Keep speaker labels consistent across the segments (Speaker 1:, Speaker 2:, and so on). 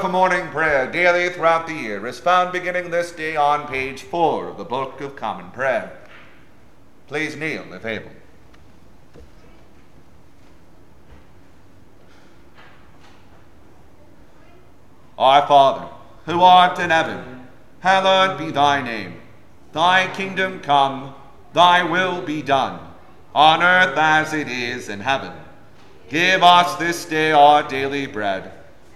Speaker 1: for morning prayer daily throughout the year is found beginning this day on page 4 of the Book of Common Prayer. Please kneel if able. Our Father, who art in heaven, hallowed be thy name. Thy kingdom come, thy will be done, on earth as it is in heaven. Give us this day our daily bread,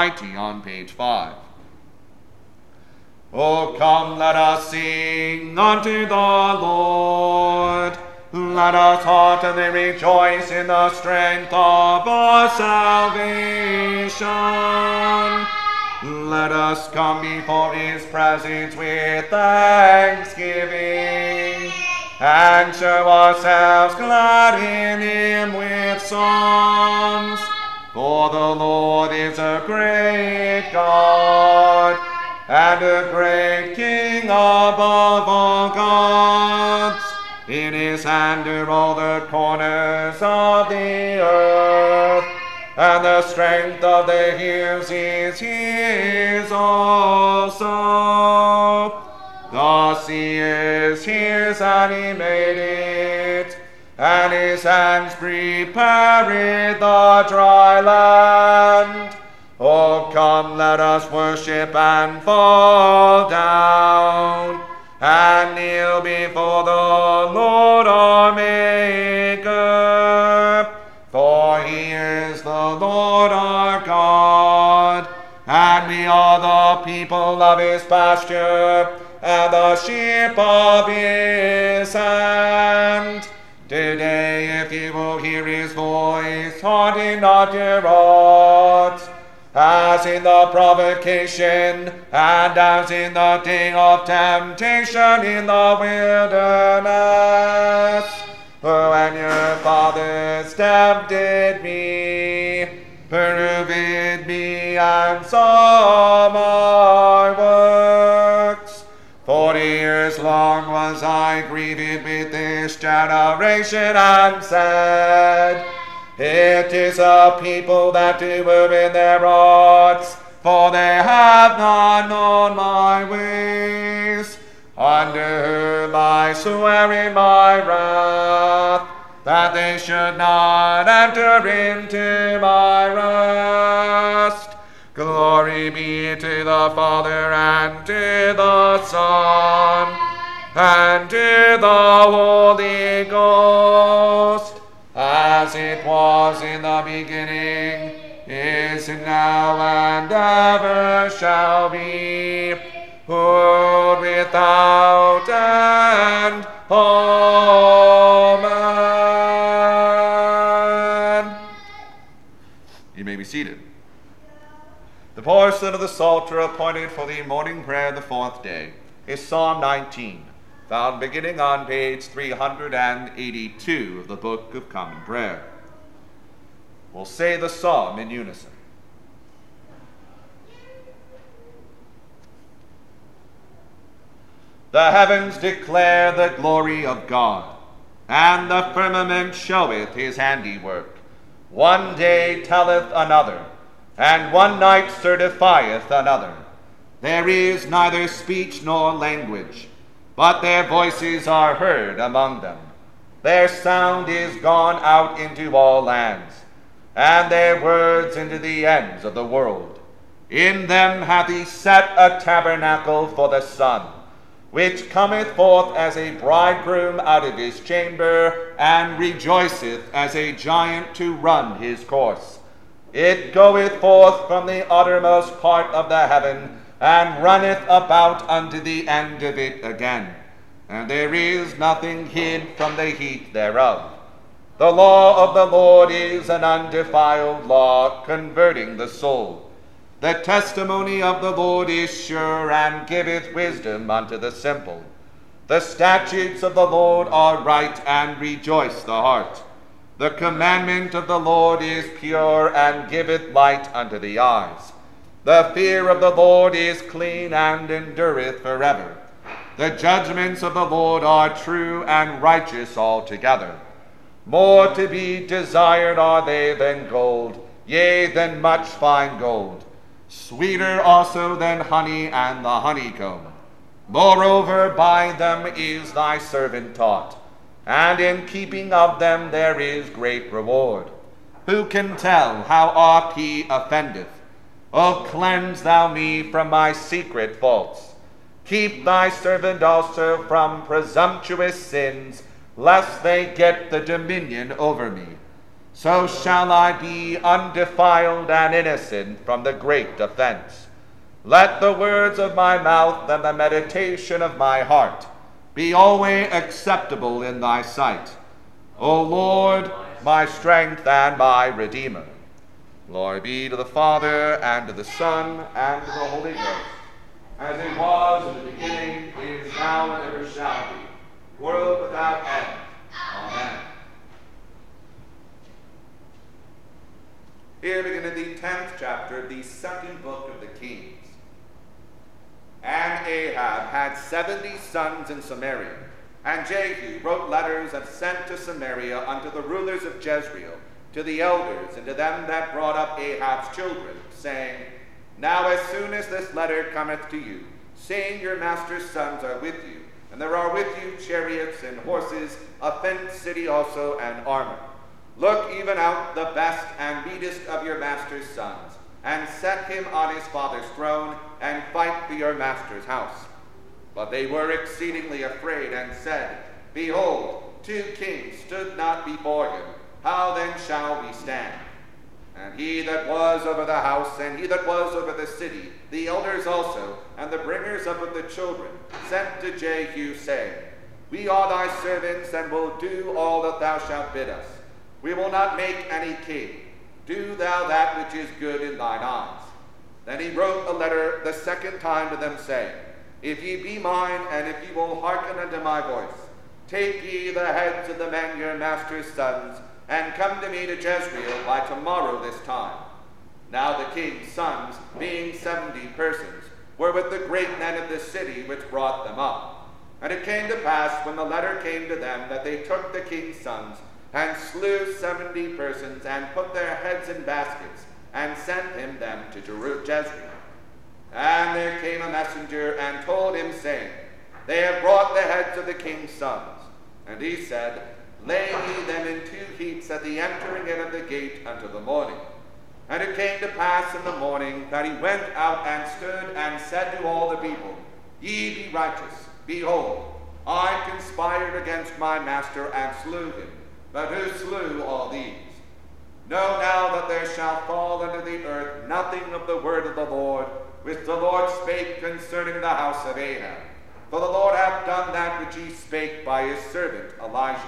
Speaker 1: Venite on page 5. Oh, come, let us sing unto the Lord. Let us heartily rejoice in the strength of our salvation. Let us come before his presence with thanksgiving and show ourselves glad in him with songs. For the Lord is a great God, and a great King above all gods. In his hand are all the corners of the earth, and the strength of the hills is his also. The sea is his, and he made it, and his hands prepared the dry land. Oh, come, let us worship and fall down, and kneel before the Lord our Maker. For he is the Lord our God, and we are the people of his pasture, and the sheep of his hand. Not your hearts, as in the provocation, and as in the day of temptation in the wilderness. When your fathers tempted me, proved me, and saw my works. Forty years long was I grieved with this generation, and said, It is a people that do err in their hearts, for they have not known my ways. under whom I swear in my wrath that they should not enter into my rest. Glory be to the Father and to the Son and to the Holy Ghost, as it was in the beginning, is now, and ever shall be, world without end. Amen. You may be seated. The portion of the Psalter appointed for the morning prayer the fourth day is Psalm 19, found beginning on page 382 of the Book of Common Prayer. We'll say the psalm in unison. The heavens declare the glory of God, and the firmament showeth his handiwork. One day telleth another, and one night certifieth another. There is neither speech nor language, but their voices are heard among them. Their sound is gone out into all lands, and their words into the ends of the world. In them hath he set a tabernacle for the sun which cometh forth as a bridegroom out of his chamber, and rejoiceth as a giant to run his course. It goeth forth from the uttermost part of the heaven, and runneth about unto the end of it again. And there is nothing hid from the heat thereof. The law of the Lord is an undefiled law, converting the soul. The testimony of the Lord is sure and giveth wisdom unto the simple. The statutes of the Lord are right and rejoice the heart. The commandment of the Lord is pure and giveth light unto the eyes. The fear of the Lord is clean and endureth forever. The judgments of the Lord are true and righteous altogether. More to be desired are they than gold, yea, than much fine gold sweeter also than honey and the honeycomb. Moreover, by them is thy servant taught, and in keeping of them there is great reward. Who can tell how oft he offendeth? O cleanse thou me from my secret faults. Keep thy servant also from presumptuous sins, lest they get the dominion over me so shall I be undefiled and innocent from the great offense. Let the words of my mouth and the meditation of my heart be always acceptable in thy sight. O Lord, my strength and my Redeemer. Glory be to the Father, and to the Son, and to the Holy Ghost, as it was in the beginning, is now, and ever shall be, world without end. Amen. Here begin in the tenth chapter the second book of the Kings. And Ahab had seventy sons in Samaria, and Jehu wrote letters and sent to Samaria unto the rulers of Jezreel, to the elders, and to them that brought up Ahab's children, saying, Now as soon as this letter cometh to you, seeing your master's sons are with you, and there are with you chariots and horses, a fenced city also, and armor. Look even out the best and meetest of your master's sons, and set him on his father's throne, and fight for your master's house. But they were exceedingly afraid, and said, Behold, two kings stood not before him. How then shall we stand? And he that was over the house, and he that was over the city, the elders also, and the bringers up of the children, sent to Jehu, saying, We are thy servants, and will do all that thou shalt bid us. We will not make any king. Do thou that which is good in thine eyes. Then he wrote a letter the second time to them, saying, If ye be mine, and if ye will hearken unto my voice, take ye the heads of the men your master's sons, and come to me to Jezreel by tomorrow this time. Now the king's sons, being seventy persons, were with the great men of the city which brought them up. And it came to pass, when the letter came to them, that they took the king's sons, and slew seventy persons, and put their heads in baskets, and sent him them to Jezreel. And there came a messenger and told him, saying, They have brought the heads of the king's sons. And he said, Lay ye them in two heaps at the entering in of the gate until the morning. And it came to pass in the morning that he went out and stood and said to all the people, Ye be righteous. Behold, I conspired against my master and slew him. But who slew all these? Know now that there shall fall unto the earth nothing of the word of the Lord, which the Lord spake concerning the house of Ahab. For the Lord hath done that which he spake by his servant Elijah.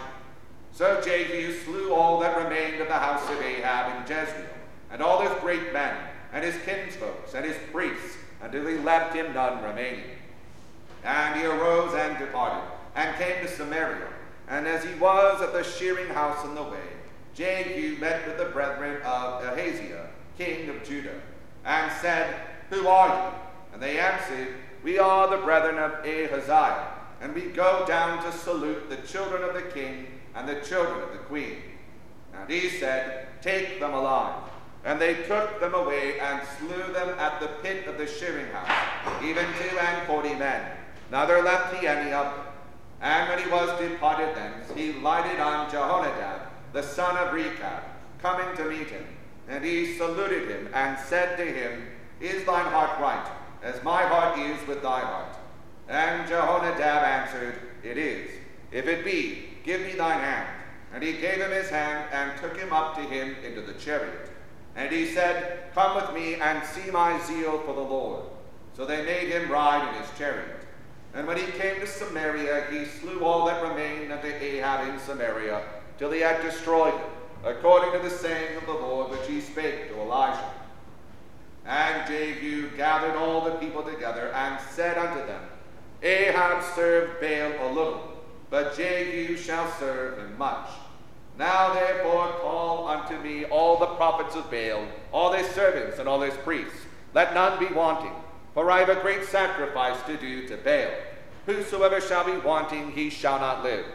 Speaker 1: So Jehu slew all that remained of the house of Ahab in Jezreel, and all his great men, and his kinsfolks, and his priests, until he left him none remaining. And he arose and departed, and came to Samaria. And as he was at the shearing house in the way, Jehu met with the brethren of Ahaziah, king of Judah, and said, Who are you? And they answered, We are the brethren of Ahaziah, and we go down to salute the children of the king and the children of the queen. And he said, Take them alive. And they took them away and slew them at the pit of the shearing house, even two and forty men. Neither left he any of them. And when he was departed thence, he lighted on Jehonadab, the son of Rechab, coming to meet him. And he saluted him and said to him, Is thine heart right, as my heart is with thy heart? And Jehonadab answered, It is. If it be, give me thine hand. And he gave him his hand and took him up to him into the chariot. And he said, Come with me and see my zeal for the Lord. So they made him ride in his chariot. And when he came to Samaria, he slew all that remained unto Ahab in Samaria, till he had destroyed them, according to the saying of the Lord which he spake to Elijah. And Jehu gathered all the people together and said unto them, Ahab served Baal a little, but Jehu shall serve him much. Now therefore call unto me all the prophets of Baal, all his servants and all his priests. Let none be wanting, for I have a great sacrifice to do to Baal. Whosoever shall be wanting, he shall not live.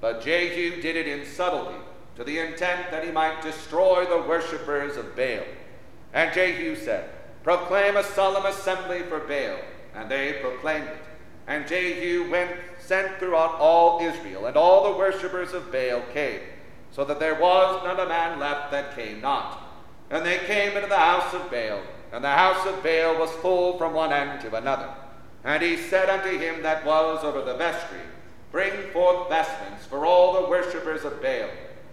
Speaker 1: But Jehu did it in subtlety, to the intent that he might destroy the worshippers of Baal. And Jehu said, Proclaim a solemn assembly for Baal. And they proclaimed it. And Jehu went, sent throughout all Israel, and all the worshippers of Baal came, so that there was not a man left that came not. And they came into the house of Baal, and the house of Baal was full from one end to another. And he said unto him that was over the vestry, Bring forth vestments for all the worshippers of Baal.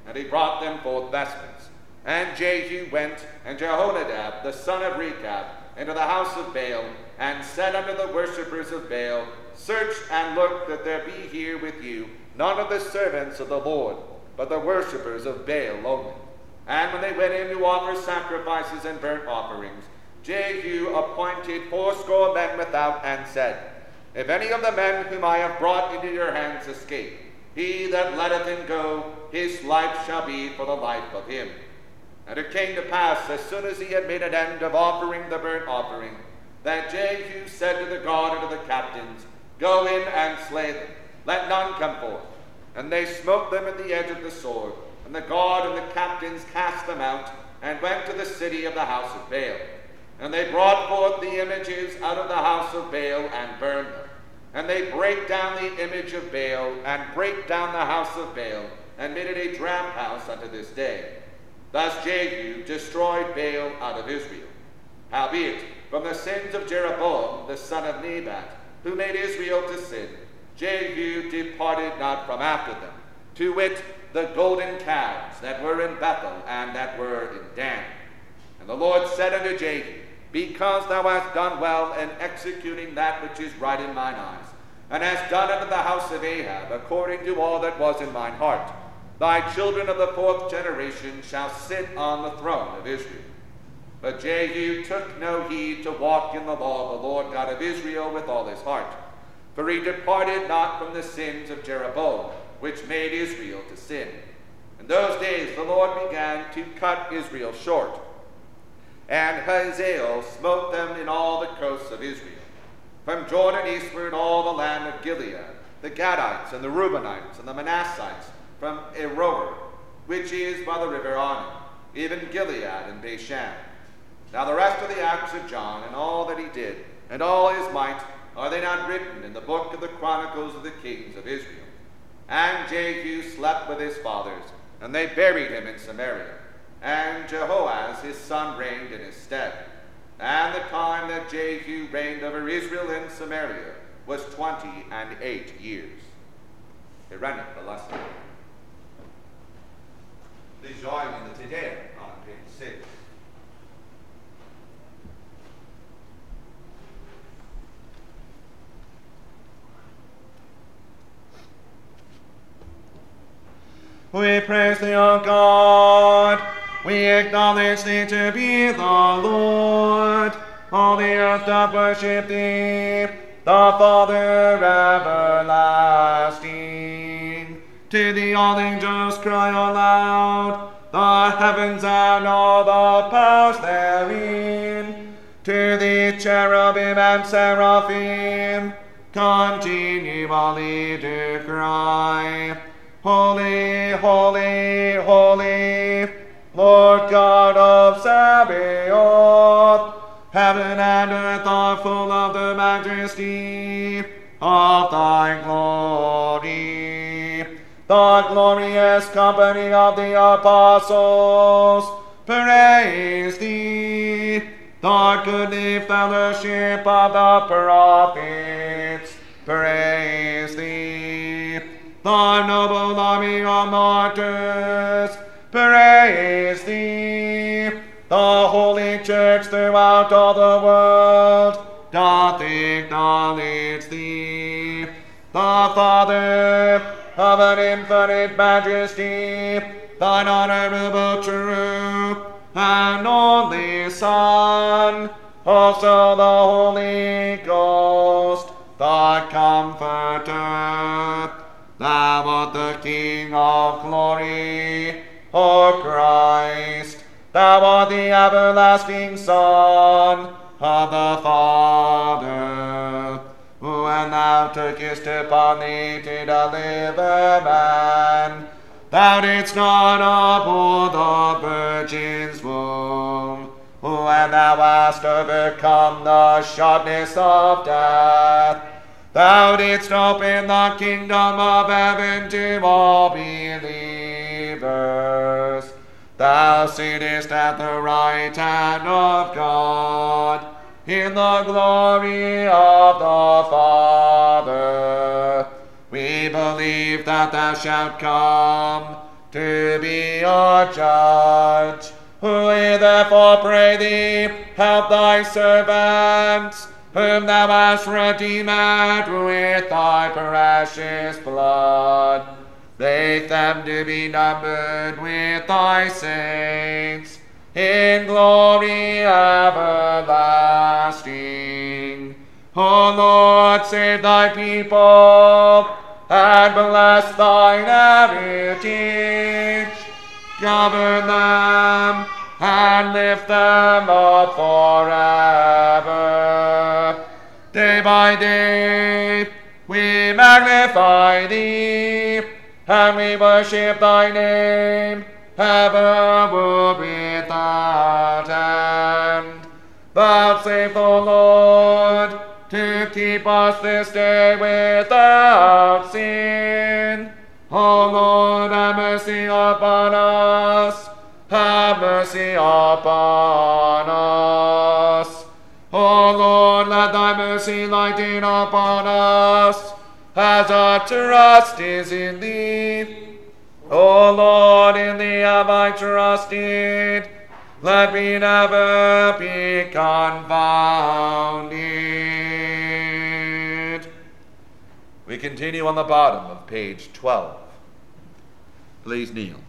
Speaker 1: And he brought them forth vestments. And Jehu went, and Jehonadab, the son of Rechab, into the house of Baal, and said unto the worshippers of Baal, Search and look that there be here with you none of the servants of the Lord, but the worshippers of Baal only. And when they went in to offer sacrifices and burnt offerings, Jehu appointed fourscore men without, and said, If any of the men whom I have brought into your hands escape, he that letteth him go, his life shall be for the life of him. And it came to pass, as soon as he had made an end of offering the burnt offering, that Jehu said to the guard and to the captains, Go in and slay them, let none come forth. And they smote them in the edge of the sword, and the guard and the captains cast them out, and went to the city of the house of Baal. And they brought forth the images out of the house of Baal and burned them. And they break down the image of Baal, and break down the house of Baal, and made it a draught house unto this day. Thus Jehu destroyed Baal out of Israel. Howbeit, from the sins of Jeroboam the son of Nebat, who made Israel to sin, Jehu departed not from after them, to wit, the golden calves that were in Bethel and that were in Dan. And the Lord said unto Jehu, Because thou hast done well in executing that which is right in mine eyes, and hast done unto the house of Ahab according to all that was in mine heart, thy children of the fourth generation shall sit on the throne of Israel. But Jehu took no heed to walk in the law of the Lord God of Israel with all his heart. For he departed not from the sins of Jeroboam, which made Israel to sin. In those days the Lord began to cut Israel short. And Hazael smote them in all the coasts of Israel, from Jordan eastward all the land of Gilead, the Gadites and the Reubenites and the Manassites, from Aroer, which is by the river Arnon, even Gilead and Bashan. Now the rest of the acts of Jehu, and all that he did, and all his might, Are they not written in the book of the Chronicles of the Kings of Israel? And Jehu slept with his fathers, and they buried him in Samaria. And Jehoaz his son reigned in his stead. And the time that Jehu reigned over Israel in Samaria was twenty and eight years. Irenic the lesson. Please join in the Te on page six. We praise thee, O God. We acknowledge thee to be the Lord. All the earth doth worship thee, the Father everlasting. To thee all angels cry aloud, the heavens and all the powers therein. To thee cherubim and seraphim continually do cry. Holy, holy, holy, Lord God of Sabaoth. Heaven and earth are full of the majesty of thy glory. The glorious company of the apostles, praise thee. The goodly fellowship of the prophets, praise thee. The noble army of martyrs, praise thee. The holy church throughout all the world doth acknowledge thee. The Father of an infinite majesty, thine honorable true and only Son, also the Holy Ghost, thy comforter. Thou art the King of glory, O Christ. Thou art the everlasting Son of the Father. Who, when thou tookest upon thee to deliver man, thou didst not abhor the Virgin's womb. Who, when thou hast overcome the sharpness of death, Thou didst open the kingdom of heaven to all believers. Thou sittest at the right hand of God in the glory of the Father. We believe that thou shalt come to be our judge. We therefore pray thee, help thy servants whom thou hast redeemed with thy precious blood. Make them to be numbered with thy saints in glory everlasting. O Lord, save thy people and bless thine heritage. Govern them and lift them up forever. Day by day we magnify thee, and we worship thy name, ever without end. Vouchsafe, O Lord, to keep us this day without sin. Lighten upon us, as our trust is in thee. O Lord, in thee have I trusted. Let me never be confounded. We continue on the bottom of page 12. Please kneel.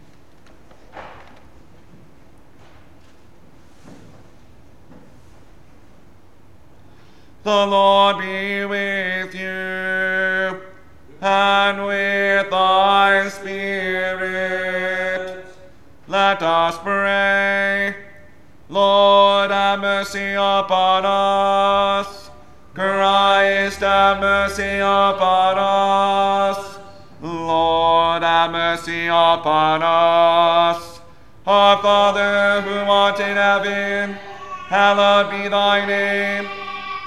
Speaker 1: The Lord be with you and with thy spirit. Let us pray. Lord, have mercy upon us. Christ, have mercy upon us. Lord, have mercy upon us. Our Father who art in heaven, hallowed be thy name.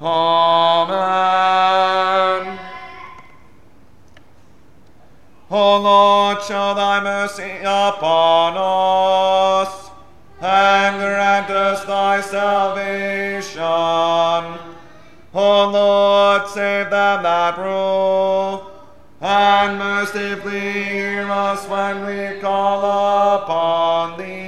Speaker 1: Amen. O Lord, show thy mercy upon us, and grant us thy salvation. O Lord, save them that rule, and mercifully hear us when we call upon thee.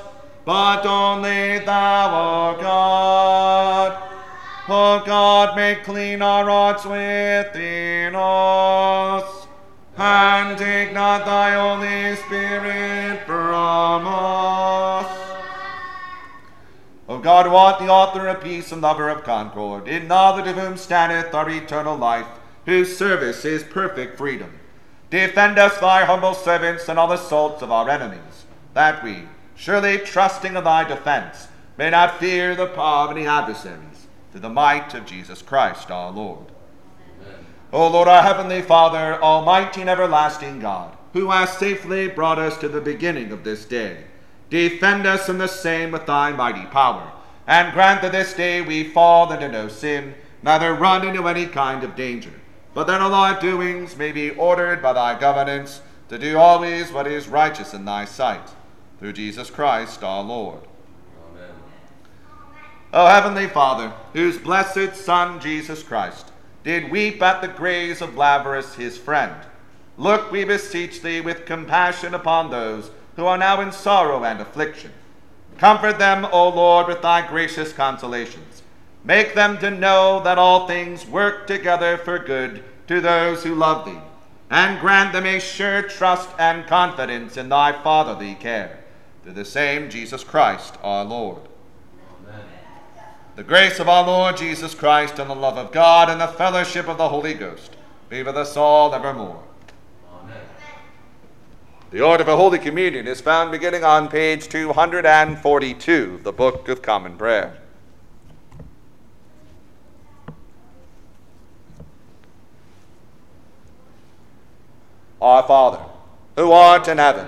Speaker 1: but only thou, O God. O God, make clean our hearts within us, and take not thy Holy Spirit from us. O God, who art the author of peace and lover of concord, in knowledge of whom standeth our eternal life, whose service is perfect freedom, defend us, thy humble servants, and all assaults of our enemies, that we, surely trusting in thy defense, may not fear the power of any adversaries, through the might of Jesus Christ our Lord.
Speaker 2: Amen.
Speaker 1: O Lord, our heavenly Father, almighty and everlasting God, who hast safely brought us to the beginning of this day, defend us in the same with thy mighty power, and grant that this day we fall into no sin, neither run into any kind of danger, but that all our doings may be ordered by thy governance to do always what is righteous in thy sight, through Jesus Christ our Lord.
Speaker 2: Amen.
Speaker 1: O Heavenly Father, whose blessed Son Jesus Christ did weep at the graves of Lazarus his friend, look, we beseech thee, with compassion upon those who are now in sorrow and affliction. Comfort them, O Lord, with thy gracious consolations. Make them to know that all things work together for good to those who love thee, and grant them a sure trust and confidence in thy fatherly care. Through the same Jesus Christ our Lord.
Speaker 2: Amen.
Speaker 1: The grace of our Lord Jesus Christ and the love of God and the fellowship of the Holy Ghost be with us all evermore.
Speaker 2: Amen.
Speaker 1: The order for Holy Communion is found beginning on page 242 of the Book of Common Prayer. Our Father, who art in heaven,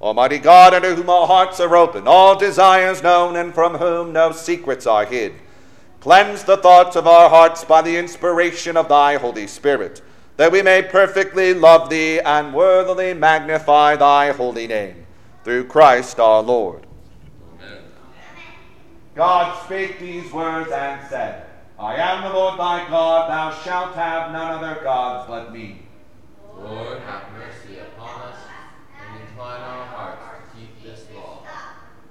Speaker 1: Almighty God, unto whom our hearts are open, all desires known, and from whom no secrets are hid, cleanse the thoughts of our hearts by the inspiration of thy Holy Spirit, that we may perfectly love thee and worthily magnify thy holy name. Through Christ our Lord.
Speaker 2: Amen.
Speaker 1: God spake these words and said, I am the Lord thy God, thou shalt have none other gods but me.
Speaker 2: Lord, have mercy upon us, and incline our hearts to keep this law.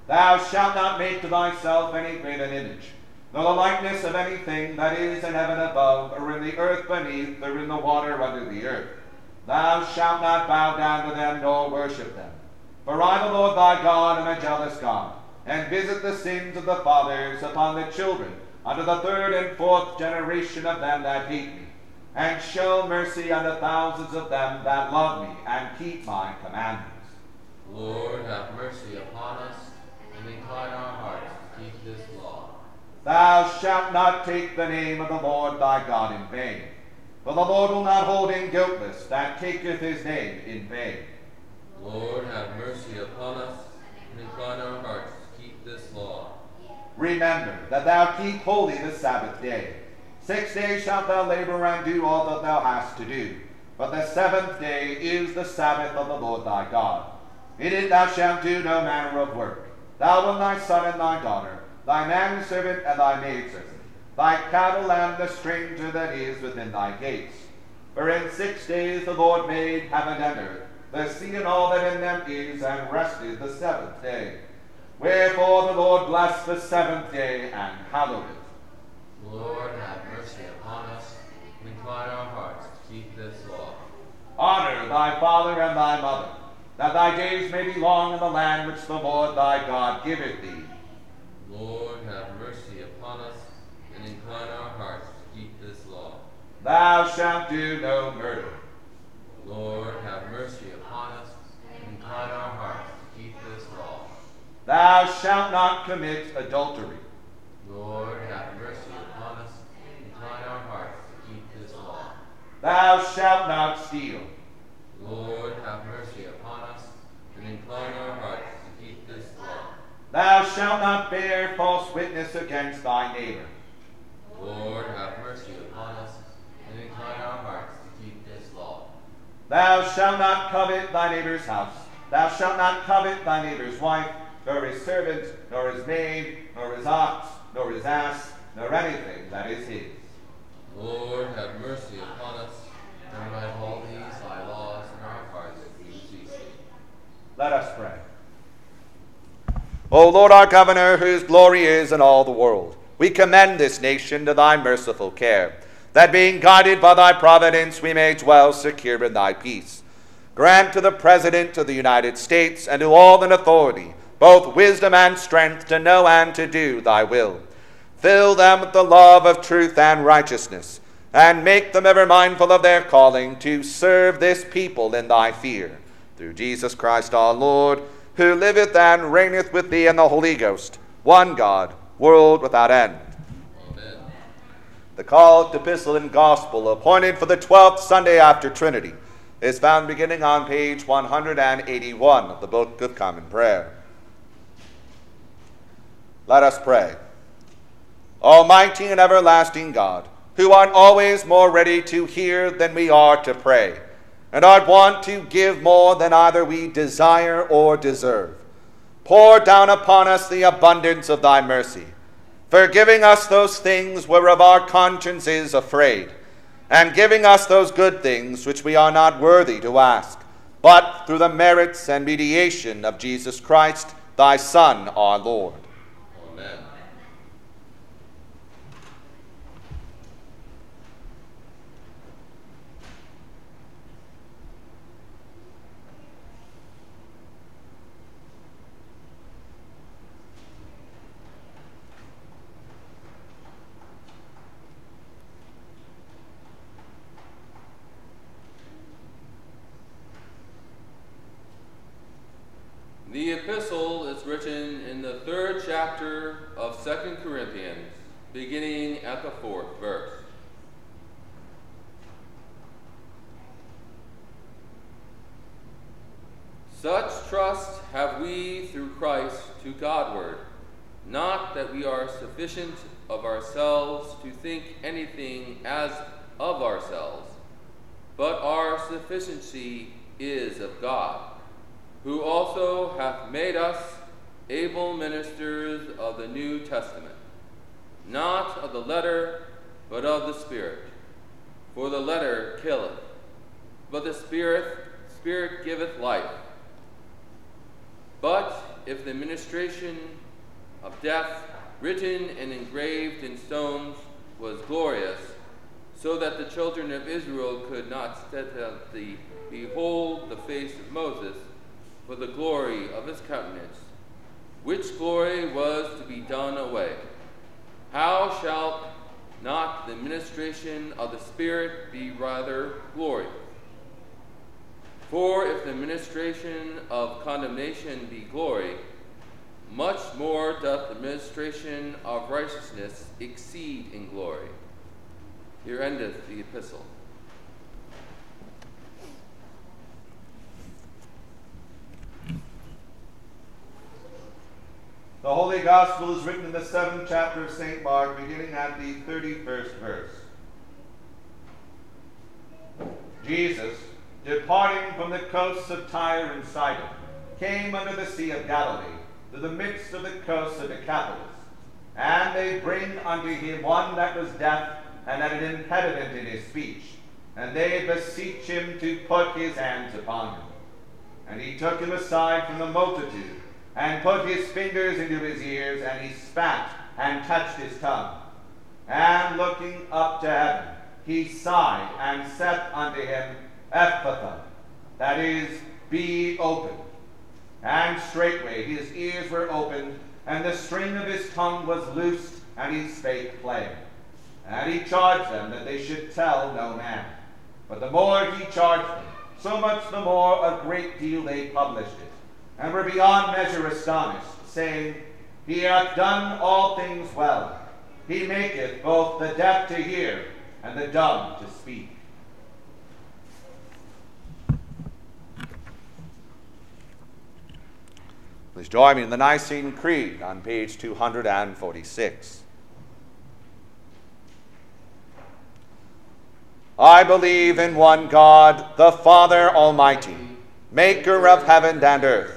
Speaker 1: Thou shalt not make to thyself any graven image, nor the likeness of anything that is in heaven above, or in the earth beneath, or in the water under the earth. Thou shalt not bow down to them, nor worship them. For I, the Lord thy God, am a jealous God, and visit the sins of the fathers upon the children, unto the third and fourth generation of them that hate me, and show mercy unto thousands of them that love me, and keep my commandments.
Speaker 2: Lord, have mercy upon us, and incline our hearts to keep this law.
Speaker 1: Thou shalt not take the name of the Lord thy God in vain. For the Lord will not hold him guiltless that taketh his name in vain.
Speaker 2: Lord, have mercy upon us, and incline our hearts to keep this law.
Speaker 1: Remember that thou keep holy the Sabbath day. Six days shalt thou labor and do all that thou hast to do. But the seventh day is the Sabbath of the Lord thy God. In it thou shalt do no manner of work. Thou and thy son and thy daughter, thy manservant and thy maidservant, thy cattle and the stranger that is within thy gates. For in six days the Lord made heaven and earth, the sea and all that in them is, and rested the seventh day. Wherefore the Lord blessed the seventh day and hallowed it.
Speaker 2: Lord, have mercy upon us, incline our hearts to keep this law.
Speaker 1: Honor thy father and thy mother, that thy days may be long in the land which the Lord thy God giveth thee.
Speaker 2: Lord, have mercy upon us, and incline our hearts to keep this law.
Speaker 1: Thou shalt do no murder.
Speaker 2: Lord, have mercy upon us, and incline our hearts to keep this law.
Speaker 1: Thou shalt not commit adultery.
Speaker 2: Lord, have mercy upon us, and incline our hearts to keep this law.
Speaker 1: Thou shalt not steal.
Speaker 2: Lord, have mercy upon us, and incline our hearts to keep this law.
Speaker 1: Thou shalt not bear false witness against thy neighbor.
Speaker 2: Lord, have mercy upon us, and incline our hearts to keep this law.
Speaker 1: Thou shalt not covet thy neighbor's house. Thou shalt not covet thy neighbor's wife, nor his servant, nor his maid, nor his ox, nor his ass, nor anything that is his.
Speaker 2: Lord, have mercy upon us, and write all these thy laws in our hearts beseech thee.
Speaker 1: Let us pray. O Lord our Governor, whose glory is in all the world, we commend this nation to thy merciful care, that being guided by thy providence we may dwell secure in thy peace. Grant to the President of the United States and to all in authority both wisdom and strength to know and to do thy will. Fill them with the love of truth and righteousness, and make them ever mindful of their calling to serve this people in thy fear. Through Jesus Christ our Lord, who liveth and reigneth with thee in the Holy Ghost, one God, world without end.
Speaker 2: Amen.
Speaker 1: The called epistle and gospel appointed for the twelfth Sunday after Trinity is found beginning on page 181 of the Book of Common Prayer. Let us pray. Almighty and everlasting God, who art always more ready to hear than we are to pray, and art wont to give more than either we desire or deserve, pour down upon us the abundance of thy mercy, forgiving us those things whereof our conscience is afraid, and giving us those good things which we are not worthy to ask, but through the merits and mediation of Jesus Christ, thy Son, our Lord.
Speaker 2: Amen. The epistle is written in the third chapter of Second Corinthians, beginning at the fourth verse. Such trust have we through Christ to Godward, not that we are sufficient of ourselves to think anything as of ourselves, but our sufficiency is of God who also hath made us able ministers of the New Testament, not of the letter, but of the Spirit. For the letter killeth, but the Spirit, Spirit giveth life. But if the ministration of death, written and engraved in stones, was glorious, so that the children of Israel could not steadfastly behold the face of Moses, for the glory of his countenance, which glory was to be done away. How shall not the ministration of the Spirit be rather glorious? For if the ministration of condemnation be glory, much more doth the ministration of righteousness exceed in glory. Here endeth the epistle.
Speaker 1: The Holy Gospel is written in the seventh chapter of St. Mark, beginning at the 31st verse. Jesus, departing from the coasts of Tyre and Sidon, came under the Sea of Galilee, to the midst of the coasts of Decapolis. And they bring unto him one that was deaf and had an impediment in his speech. And they beseech him to put his hands upon him. And he took him aside from the multitude, and put his fingers into his ears, and he spat and touched his tongue. And looking up to heaven, he sighed and said unto him, Ephphatha, that is, be opened. And straightway his ears were opened, and the string of his tongue was loosed, and he spake plain. And he charged them that they should tell no man. But the more he charged them, so much the more a great deal they published it, and were beyond measure astonished, saying, He hath done all things well. He maketh both the deaf to hear and the dumb to speak. Please join me in the Nicene Creed on page 246. I believe in one God, the Father Almighty, maker of heaven and earth,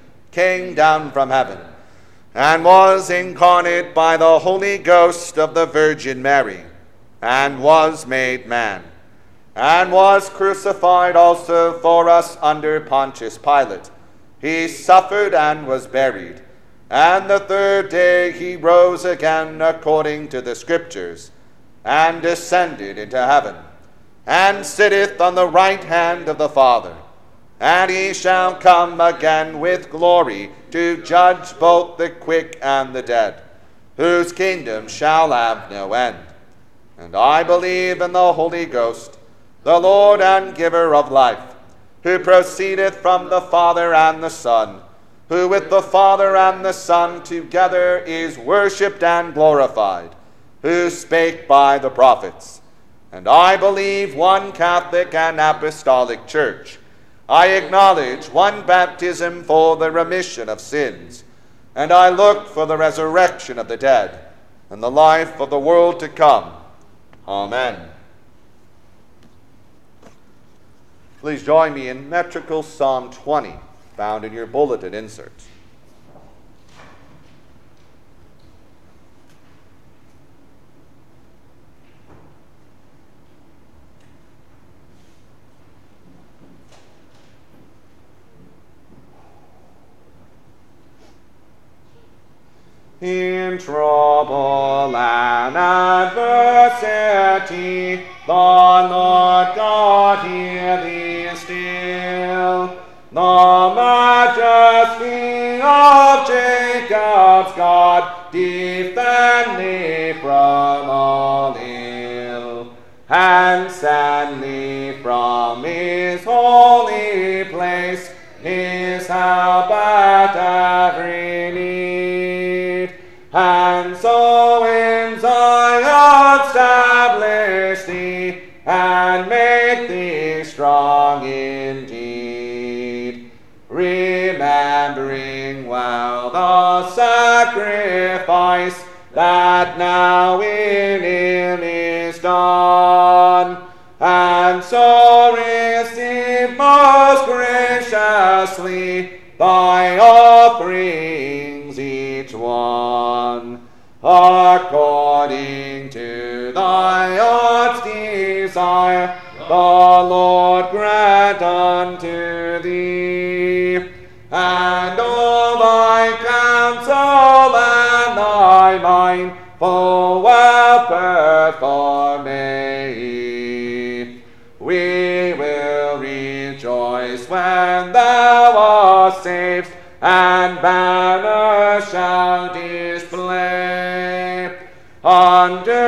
Speaker 1: came down from heaven, and was incarnate by the Holy Ghost of the Virgin Mary, and was made man, and was crucified also for us under Pontius Pilate. He suffered and was buried, and the third day he rose again according to the Scriptures, and descended into heaven and sitteth on the right hand of the Father. And he shall come again with glory to judge both the quick and the dead, whose kingdom shall have no end. And I believe in the Holy Ghost, the Lord and giver of life, who proceedeth from the Father and the Son, who with the Father and the Son together is worshipped and glorified, who spake by the prophets. And I believe one Catholic and Apostolic Church. I acknowledge one baptism for the remission of sins. And I look for the resurrection of the dead and the life of the world to come. Amen. Please join me in metrical Psalm 20, found in your bulletin inserts. In trouble and adversity, the Lord God hear thee still. The majesty of Jacob's God defend thee from all ill, and send thee from his holy And so in Zion establish thee, and make thee strong indeed. Remembering well the sacrifice that now in him is done, and so receive most graciously according to thy heart's desire, the Lord grant unto thee, and all thy counsel and thy mind full well perform. We will rejoice when thou art saved, and banner Unto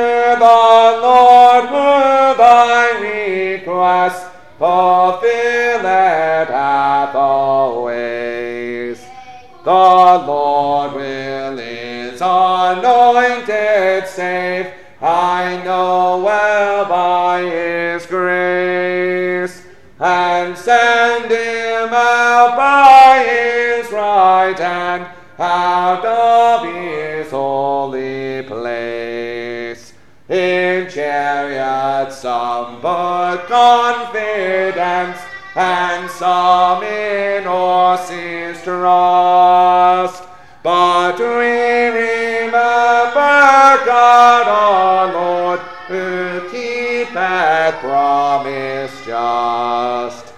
Speaker 1: confidence, and some in horses trust. But we remember God our Lord, who keepeth promise just.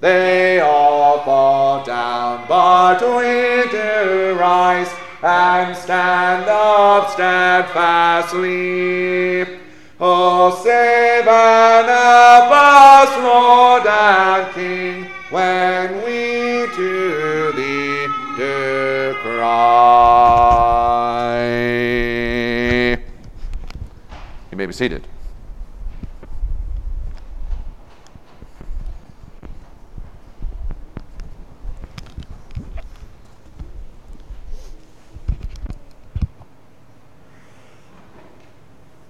Speaker 1: They all fall down, but we do rise and stand up steadfastly. Oh, save be seated.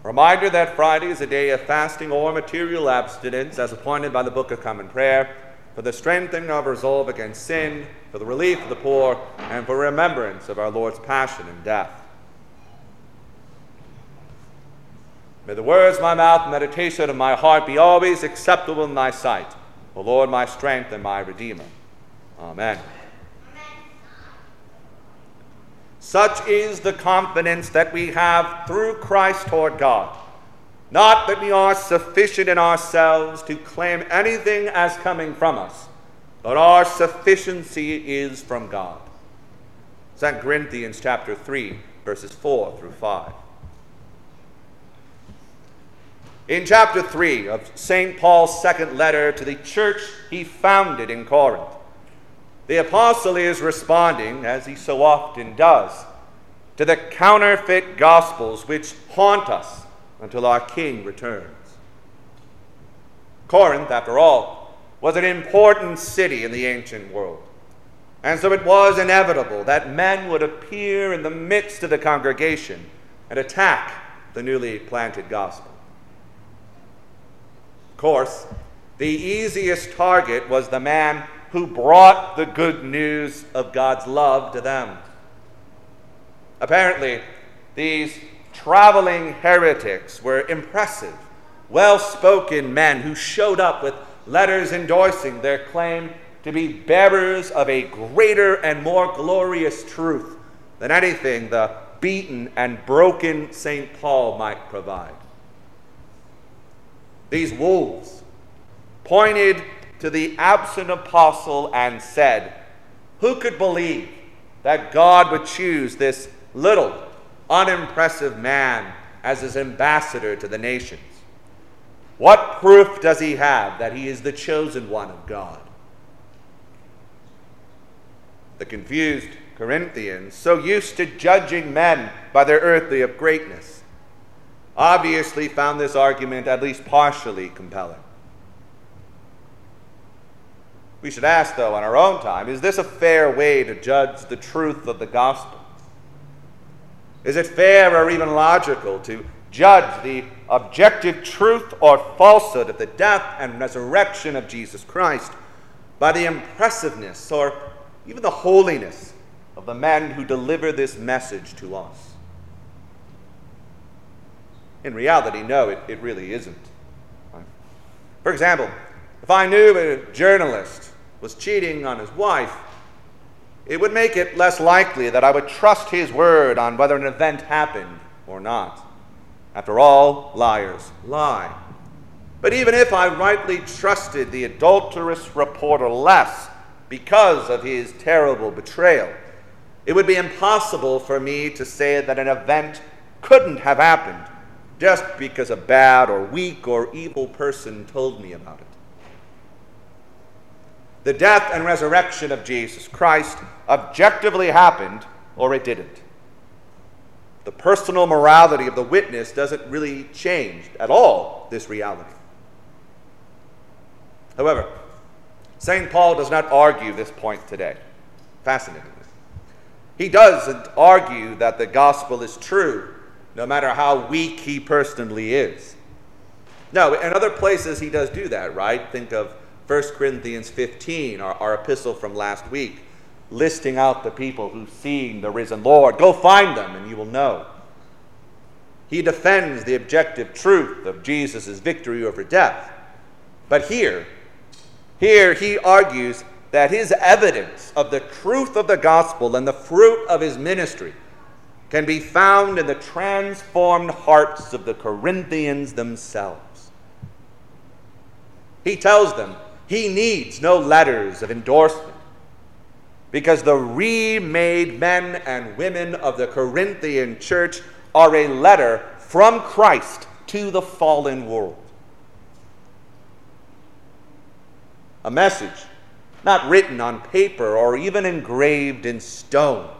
Speaker 1: Reminder that Friday is a day of fasting or material abstinence as appointed by the Book of Common Prayer for the strengthening of resolve against sin, for the relief of the poor, and for remembrance of our Lord's passion and death. May the words of my mouth and meditation of my heart be always acceptable in thy sight, O Lord, my strength and my Redeemer. Amen. Such is the confidence that we have through Christ toward God. Not that we are sufficient in ourselves to claim anything as coming from us, but our sufficiency is from God. 2 Corinthians chapter 3, verses 4 through 5. In chapter 3 of St. Paul's second letter to the church he founded in Corinth, the apostle is responding, as he so often does, to the counterfeit gospels which haunt us until our king returns. Corinth, after all, was an important city in the ancient world. And so it was inevitable that men would appear in the midst of the congregation and attack the newly planted gospel. Course, the easiest target was the man who brought the good news of God's love to them. Apparently, these traveling heretics were impressive, well spoken men who showed up with letters endorsing their claim to be bearers of a greater and more glorious truth than anything the beaten and broken St. Paul might provide. These wolves pointed to the absent apostle and said, Who could believe that God would choose this little, unimpressive man as his ambassador to the nations? What proof does he have that he is the chosen one of God? The confused Corinthians, so used to judging men by their earthly greatness, obviously found this argument at least partially compelling. We should ask, though, in our own time is this a fair way to judge the truth of the gospel? Is it fair or even logical to judge the objective truth or falsehood of the death and resurrection of Jesus Christ by the impressiveness or even the holiness of the men who deliver this message to us? In reality, no, it, it really isn't. For example, if I knew a journalist was cheating on his wife, it would make it less likely that I would trust his word on whether an event happened or not. After all, liars lie. But even if I rightly trusted the adulterous reporter less because of his terrible betrayal, it would be impossible for me to say that an event couldn't have happened just because a bad or weak or evil person told me about it. The death and resurrection of Jesus Christ objectively happened or it didn't. the personal morality of the witness doesn't really change at all this reality. However, St. Paul does not argue this point today. Fascinatingly. He doesn't argue that the gospel is true, no matter how weak he personally is. No, in other places he does do that, right? Think of 1 Corinthians 15, our, our epistle from last week, listing out the people who've seen the risen Lord. Go find them and you will know. He defends the objective truth of Jesus' victory over death. But here, here he argues that his evidence of the truth of the gospel and the fruit of his ministry can be found in the transformed hearts of the Corinthians themselves. He tells them he needs no letters of endorsement because the remade men and women of the Corinthian church are a letter from Christ to the fallen world. A message not written on paper or even engraved in stone,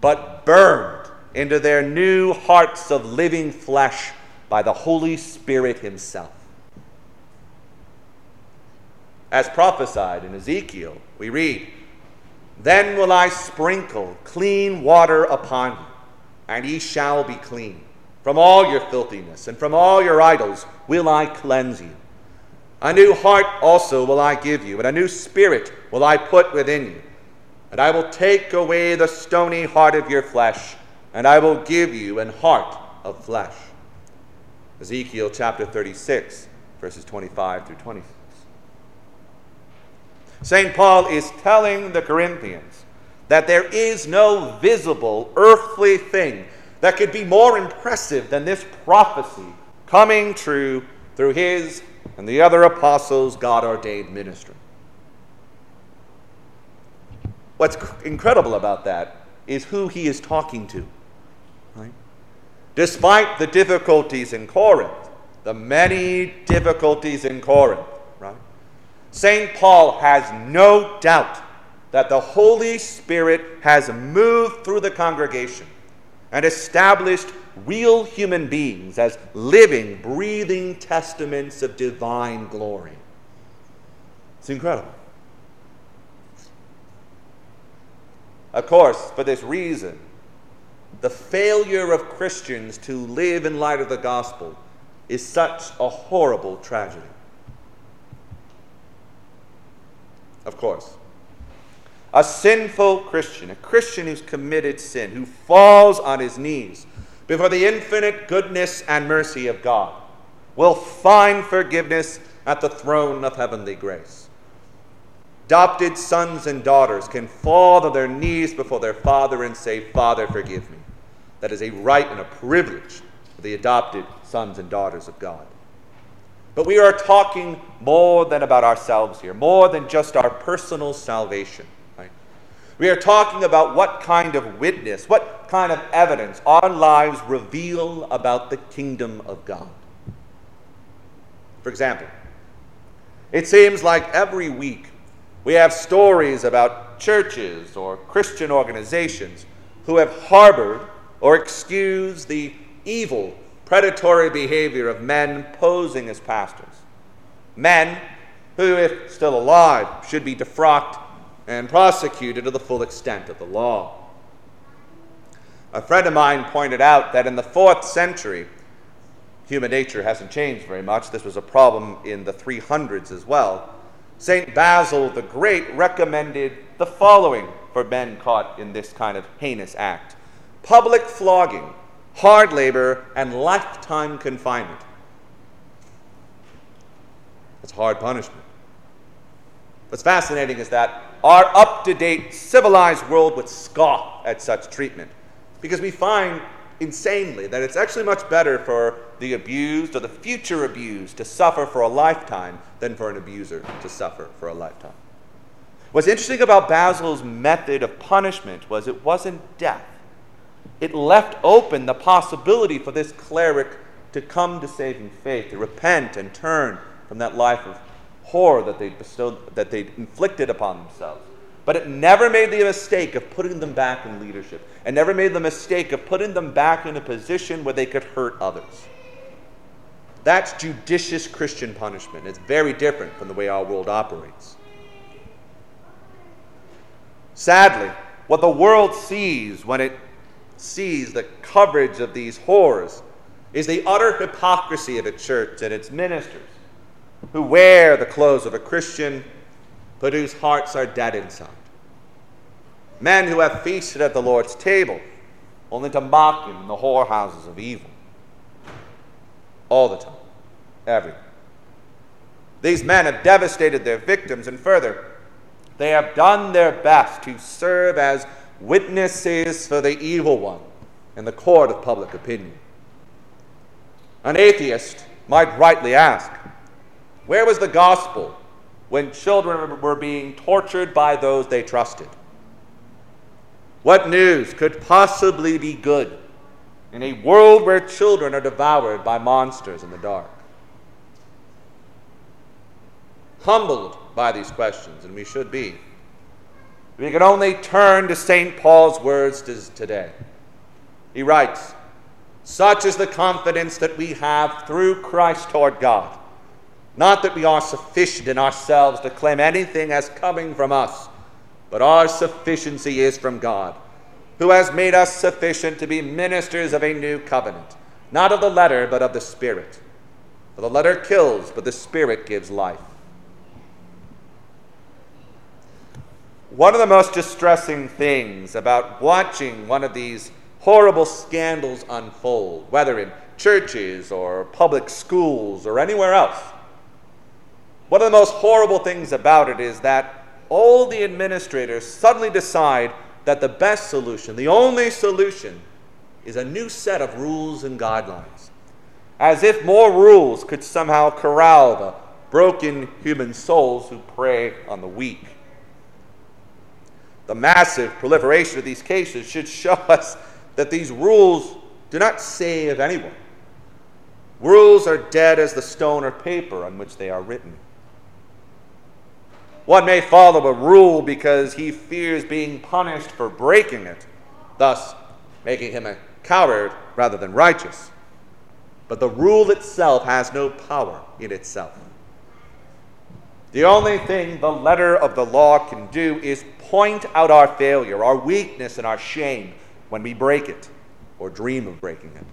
Speaker 1: but burned into their new hearts of living flesh by the Holy Spirit Himself. As prophesied in Ezekiel, we read, Then will I sprinkle clean water upon you, and ye shall be clean. From all your filthiness and from all your idols will I cleanse you. A new heart also will I give you, and a new spirit will I put within you. And I will take away the stony heart of your flesh, and I will give you an heart of flesh. Ezekiel chapter 36, verses 25 through 26. St. Paul is telling the Corinthians that there is no visible earthly thing that could be more impressive than this prophecy coming true through his and the other apostles' God ordained ministry. What's incredible about that is who he is talking to. Despite the difficulties in Corinth, the many difficulties in Corinth, right? St. Paul has no doubt that the Holy Spirit has moved through the congregation and established real human beings as living, breathing testaments of divine glory. It's incredible. Of course, for this reason, the failure of Christians to live in light of the gospel is such a horrible tragedy. Of course. A sinful Christian, a Christian who's committed sin, who falls on his knees before the infinite goodness and mercy of God, will find forgiveness at the throne of heavenly grace. Adopted sons and daughters can fall on their knees before their father and say, Father, forgive me. That is a right and a privilege for the adopted sons and daughters of God. But we are talking more than about ourselves here, more than just our personal salvation. We are talking about what kind of witness, what kind of evidence our lives reveal about the kingdom of God. For example, it seems like every week we have stories about churches or Christian organizations who have harbored or excuse the evil predatory behavior of men posing as pastors. Men who, if still alive, should be defrocked and prosecuted to the full extent of the law. A friend of mine pointed out that in the fourth century, human nature hasn't changed very much. This was a problem in the 300s as well. St. Basil the Great recommended the following for men caught in this kind of heinous act public flogging hard labor, and lifetime confinement. That's hard punishment. What's fascinating is that our up to date civilized world would scoff at such treatment because we find insanely that it's actually much better for the abused or the future abused to suffer for a lifetime than for an abuser to suffer for a lifetime. What's interesting about Basil's method of punishment was it wasn't death it left open the possibility for this cleric to come to saving faith, to repent and turn from that life of horror that they'd bestowed, that they'd inflicted upon themselves. but it never made the mistake of putting them back in leadership. and never made the mistake of putting them back in a position where they could hurt others. That's judicious Christian punishment. It's very different from the way our world operates. Sadly, what the world sees when it sees the coverage of these horrors is the utter hypocrisy of a church and its ministers who wear the clothes of a Christian but whose hearts are dead inside. Men who have feasted at the Lord's table only to mock him in the whorehouses of evil. All the time, everywhere. These men have devastated their victims, and further, they have done their best to serve as witnesses for the evil one in the court of public opinion. An atheist might rightly ask where was the gospel when children were being tortured by those they trusted? What news could possibly be good in a world where children are devoured by monsters in the dark? Humbled by these questions, and we should be, we can only turn to St. Paul's words today. He writes, Such is the confidence that we have through Christ toward God. Not that we are sufficient in ourselves to claim anything as coming from us but our sufficiency is from God, who has made us sufficient to be ministers of a new covenant, not of the letter, but of the Spirit. For the letter kills, but the Spirit gives life. One of the most distressing things about watching one of these horrible scandals unfold, whether in churches or public schools or anywhere else, one of the most horrible things about it is that all the administrators suddenly decide that the best solution, the only solution, is a new set of rules and guidelines. As if more rules could somehow corral the broken human souls who prey on the weak. The massive proliferation of these cases should show us that these rules do not save anyone. Rules are dead as the stone or paper on which they are written. One may follow a rule because he fears being punished for breaking it, thus making him a coward rather than righteous. But the rule itself has no power in itself. The only thing the letter of the law can do is point out our failure, our weakness, and our shame when we break it or dream of breaking it.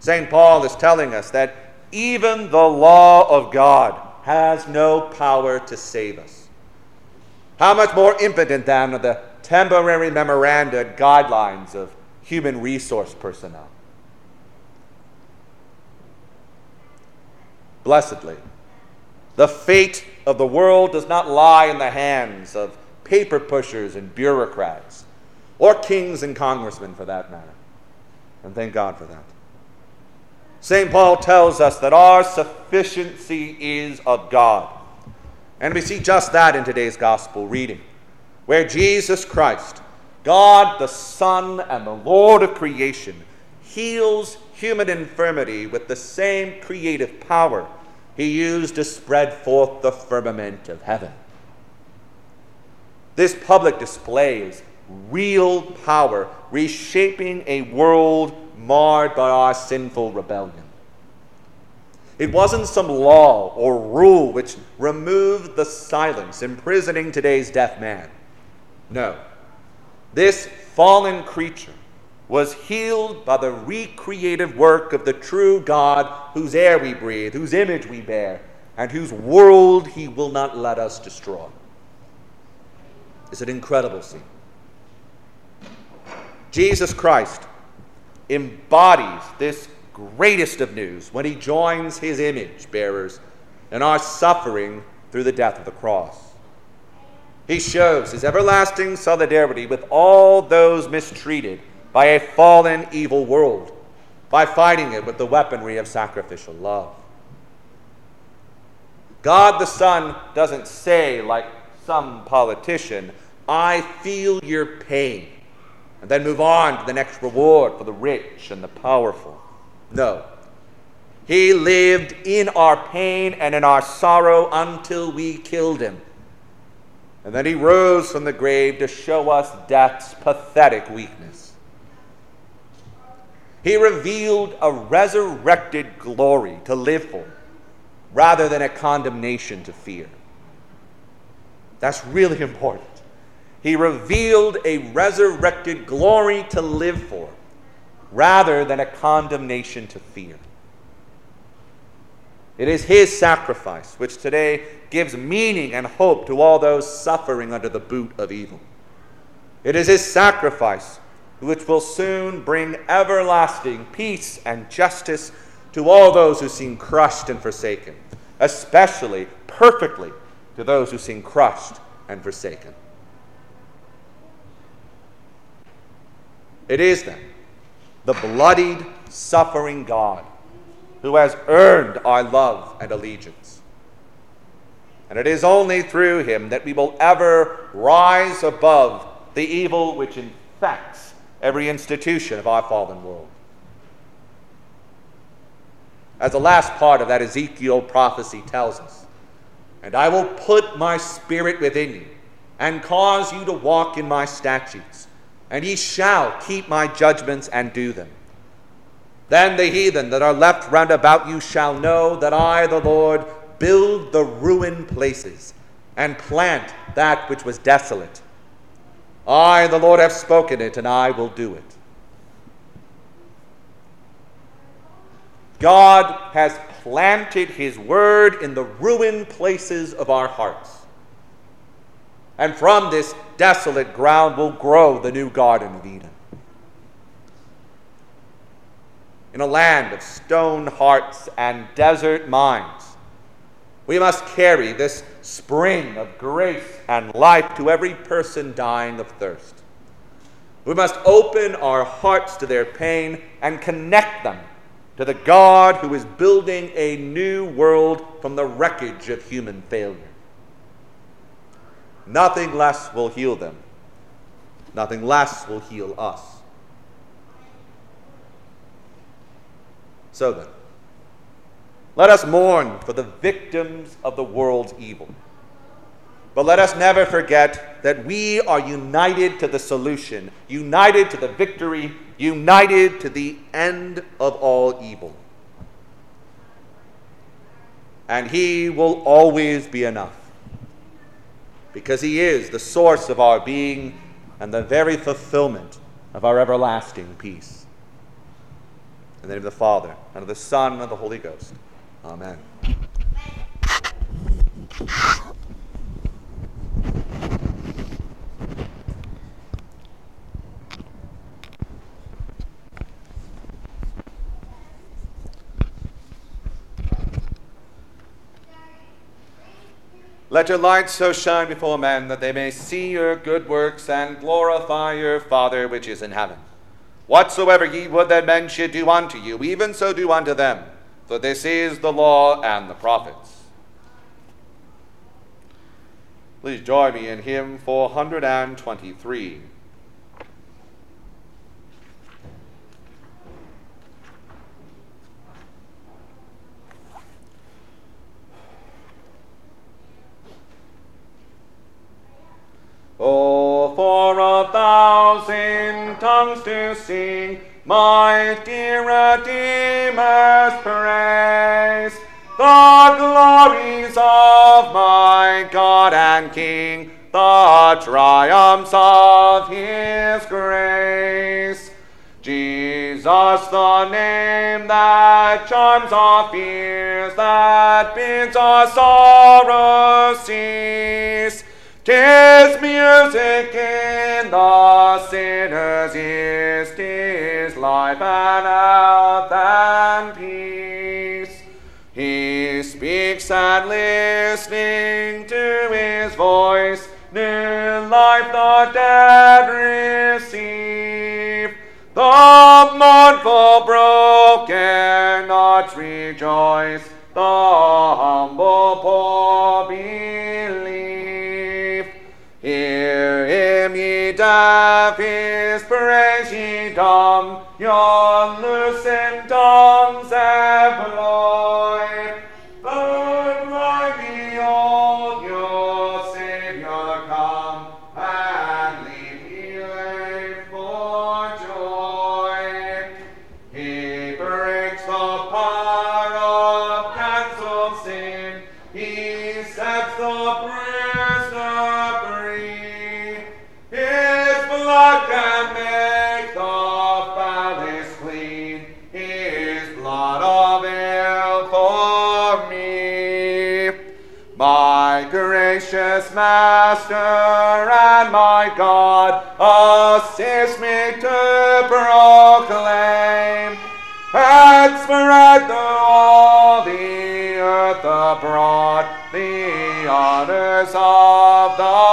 Speaker 1: St. Paul is telling us that even the law of God has no power to save us. How much more impotent than the temporary memoranda and guidelines of human resource personnel? Blessedly, the fate of the world does not lie in the hands of paper pushers and bureaucrats, or kings and congressmen for that matter. And thank God for that. St. Paul tells us that our sufficiency is of God. And we see just that in today's gospel reading, where Jesus Christ, God the Son and the Lord of creation, heals human infirmity with the same creative power he used to spread forth the firmament of heaven. This public display is real power reshaping a world marred by our sinful rebellion. It wasn't some law or rule which removed the silence, imprisoning today's deaf man. No. This fallen creature was healed by the recreative work of the true God whose air we breathe, whose image we bear, and whose world he will not let us destroy. It's an incredible scene. Jesus Christ embodies this greatest of news when he joins his image bearers in our suffering through the death of the cross. He shows his everlasting solidarity with all those mistreated by a fallen, evil world by fighting it with the weaponry of sacrificial love. God the Son doesn't say, like some politician, I feel your pain and then move on to the next reward for the rich and the powerful. No. He lived in our pain and in our sorrow until we killed him. And then he rose from the grave to show us death's pathetic weakness. He revealed a resurrected glory to live for rather than a condemnation to fear. That's really important. He revealed a resurrected glory to live for rather than a condemnation to fear. It is his sacrifice which today gives meaning and hope to all those suffering under the boot of evil. It is his sacrifice which will soon bring everlasting peace and justice to all those who seem crushed and forsaken, especially perfectly to those who seem crushed and forsaken. It is then the bloodied, suffering God who has earned our love and allegiance. And it is only through him that we will ever rise above the evil which infects every institution of our fallen world. As the last part of that Ezekiel prophecy tells us, and I will put my spirit within you, and cause you to walk in my statutes, and ye shall keep my judgments and do them. Then the heathen that are left round about you shall know that I, the Lord, build the ruined places, and plant that which was desolate. I, the Lord, have spoken it, and I will do it. God has planted his word in the ruined places of our hearts. And from this desolate ground will grow the new Garden of Eden. In a land of stone hearts and desert minds, we must carry this spring of grace and life to every person dying of thirst. We must open our hearts to their pain and connect them to the God who is building a new world from the wreckage of human failure. Nothing less will heal them, nothing less will heal us. So then, let us mourn for the victims of the world's evil. But let us never forget that we are united to the solution, united to the victory, united to the end of all evil. And He will always be enough because He is the source of our being and the very fulfillment of our everlasting peace. In the name of the Father, and of the Son, and of the Holy Ghost. Amen. Let your light so shine before men that they may see your good works and glorify your Father which is in heaven. Whatsoever ye would that men should do unto you, even so do unto them, for this is the law and the prophets. Please join me in hymn 423. Oh, for a thousand tongues to sing my dear Redeemer's praise, the glories of my God and King, the triumphs of his grace. Jesus, the name that charms our fears, that bids our sorrows cease. Tis music in the sinner's ears, tis life and health and peace. He speaks and listening to his voice, new life the dead receive. The mournful broken hearts rejoice, gracious Master and my God, assist me to proclaim and spread through all the earth abroad the honors of thy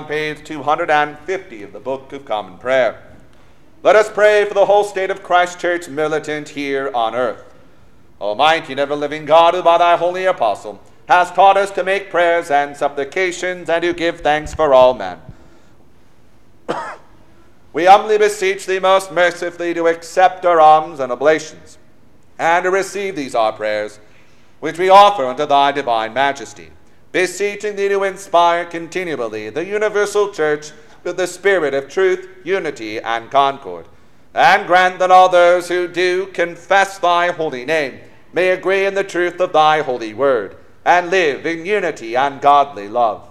Speaker 1: on page 250 of the Book of Common Prayer. Let us pray for the whole state of Christ Church militant here on earth. Almighty and ever living God, who by thy holy apostle hast taught us to make prayers and supplications and to give thanks for all men. we humbly beseech thee most mercifully to accept our alms and oblations, and to receive these our prayers, which we offer unto thy divine majesty, beseeching thee to inspire continually the universal church with the spirit of truth, unity, and concord, and grant that all those who do confess thy holy name may agree in the truth of thy holy word, and live in unity and godly love.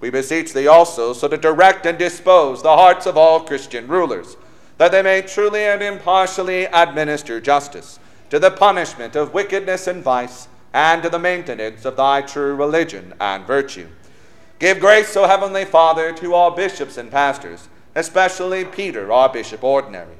Speaker 1: We beseech thee also so to direct and dispose the hearts of all Christian rulers, that they may truly and impartially administer justice to the punishment of wickedness and vice, and to the maintenance of thy true religion and virtue. Give grace, O Heavenly Father, to all bishops and pastors, especially Peter, our bishop ordinary,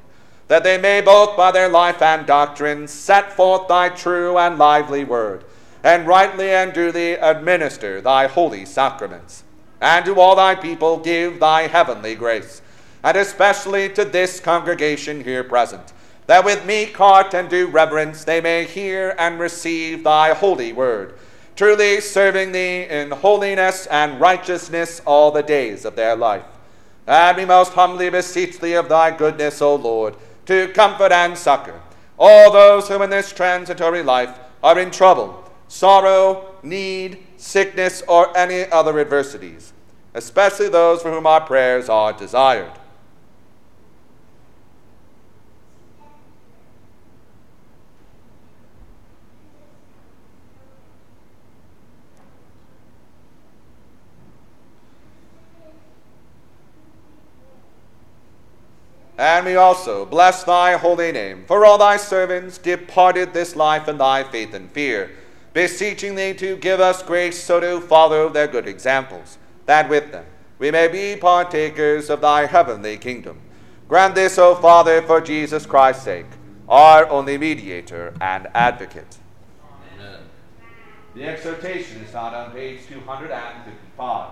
Speaker 1: that they may both by their life and doctrine set forth thy true and lively word, and rightly and duly administer thy holy sacraments. And to all thy people give thy heavenly grace, and especially to this congregation here present, that with meek heart and due reverence they may hear and receive thy holy word, truly serving thee in holiness and righteousness all the days of their life. And we most humbly beseech thee of thy goodness, O Lord, to comfort and succor all those who in this transitory life are in trouble, sorrow, need, sickness, or any other adversities, especially those for whom our prayers are desired. And we also bless thy holy name for all thy servants departed this life in thy faith and fear, beseeching thee to give us grace so to follow their good examples, that with them we may be partakers of thy heavenly kingdom. Grant this, O Father, for Jesus Christ's sake, our only mediator and advocate.
Speaker 2: Amen.
Speaker 1: The exhortation is found on page 255.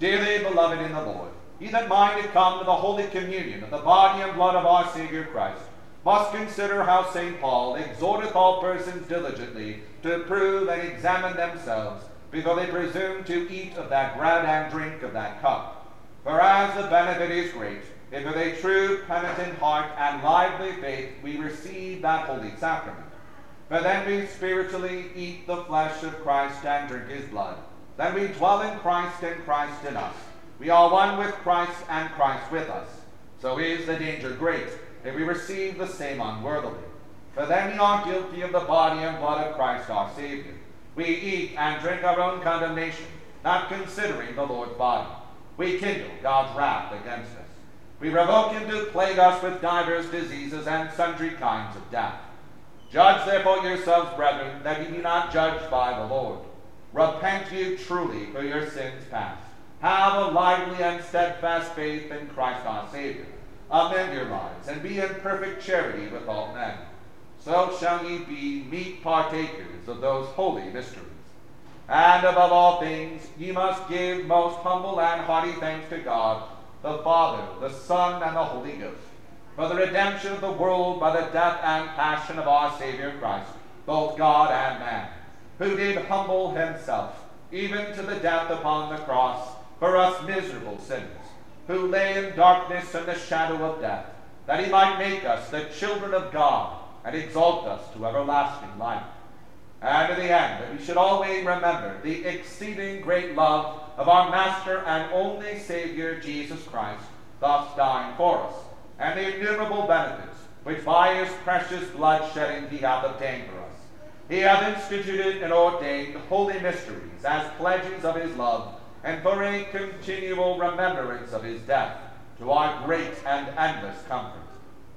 Speaker 1: Dearly beloved in the Lord, he that mindeth come to the holy communion of the body and blood of our Savior Christ must consider how St. Paul exhorteth all persons diligently to prove and examine themselves before they presume to eat of that bread and drink of that cup. For as the benefit is great, if with a true penitent heart and lively faith we receive that holy sacrament. For then we spiritually eat the flesh of Christ and drink his blood. Then we dwell in Christ and Christ in us. We are one with Christ and Christ with us. So is the danger great that we receive the same unworthily. For then we are guilty of the body and blood of Christ our Savior. We eat and drink our own condemnation, not considering the Lord's body. We kindle God's wrath against us. We revoke him to plague us with divers diseases and sundry kinds of death. Judge therefore yourselves, brethren, that ye be not judged by the Lord. Repent you truly for your sins past. Have a lively and steadfast faith in Christ our Savior. Amend your lives, and be in perfect charity with all men. So shall ye be meet partakers of those holy mysteries. And above all things, ye must give most humble and hearty thanks to God, the Father, the Son, and the Holy Ghost, for the redemption of the world by the death and passion of our Savior Christ, both God and man, who did humble himself, even to the death upon the cross, for us miserable sinners, who lay in darkness and the shadow of death, that he might make us the children of God and exalt us to everlasting life. And in the end, that we should always remember the exceeding great love of our Master and only Savior, Jesus Christ, thus dying for us, and the innumerable benefits which by his precious blood shedding he hath obtained for us. He hath instituted and ordained holy mysteries as pledges of his love, and for a continual remembrance of his death, to our great and endless comfort.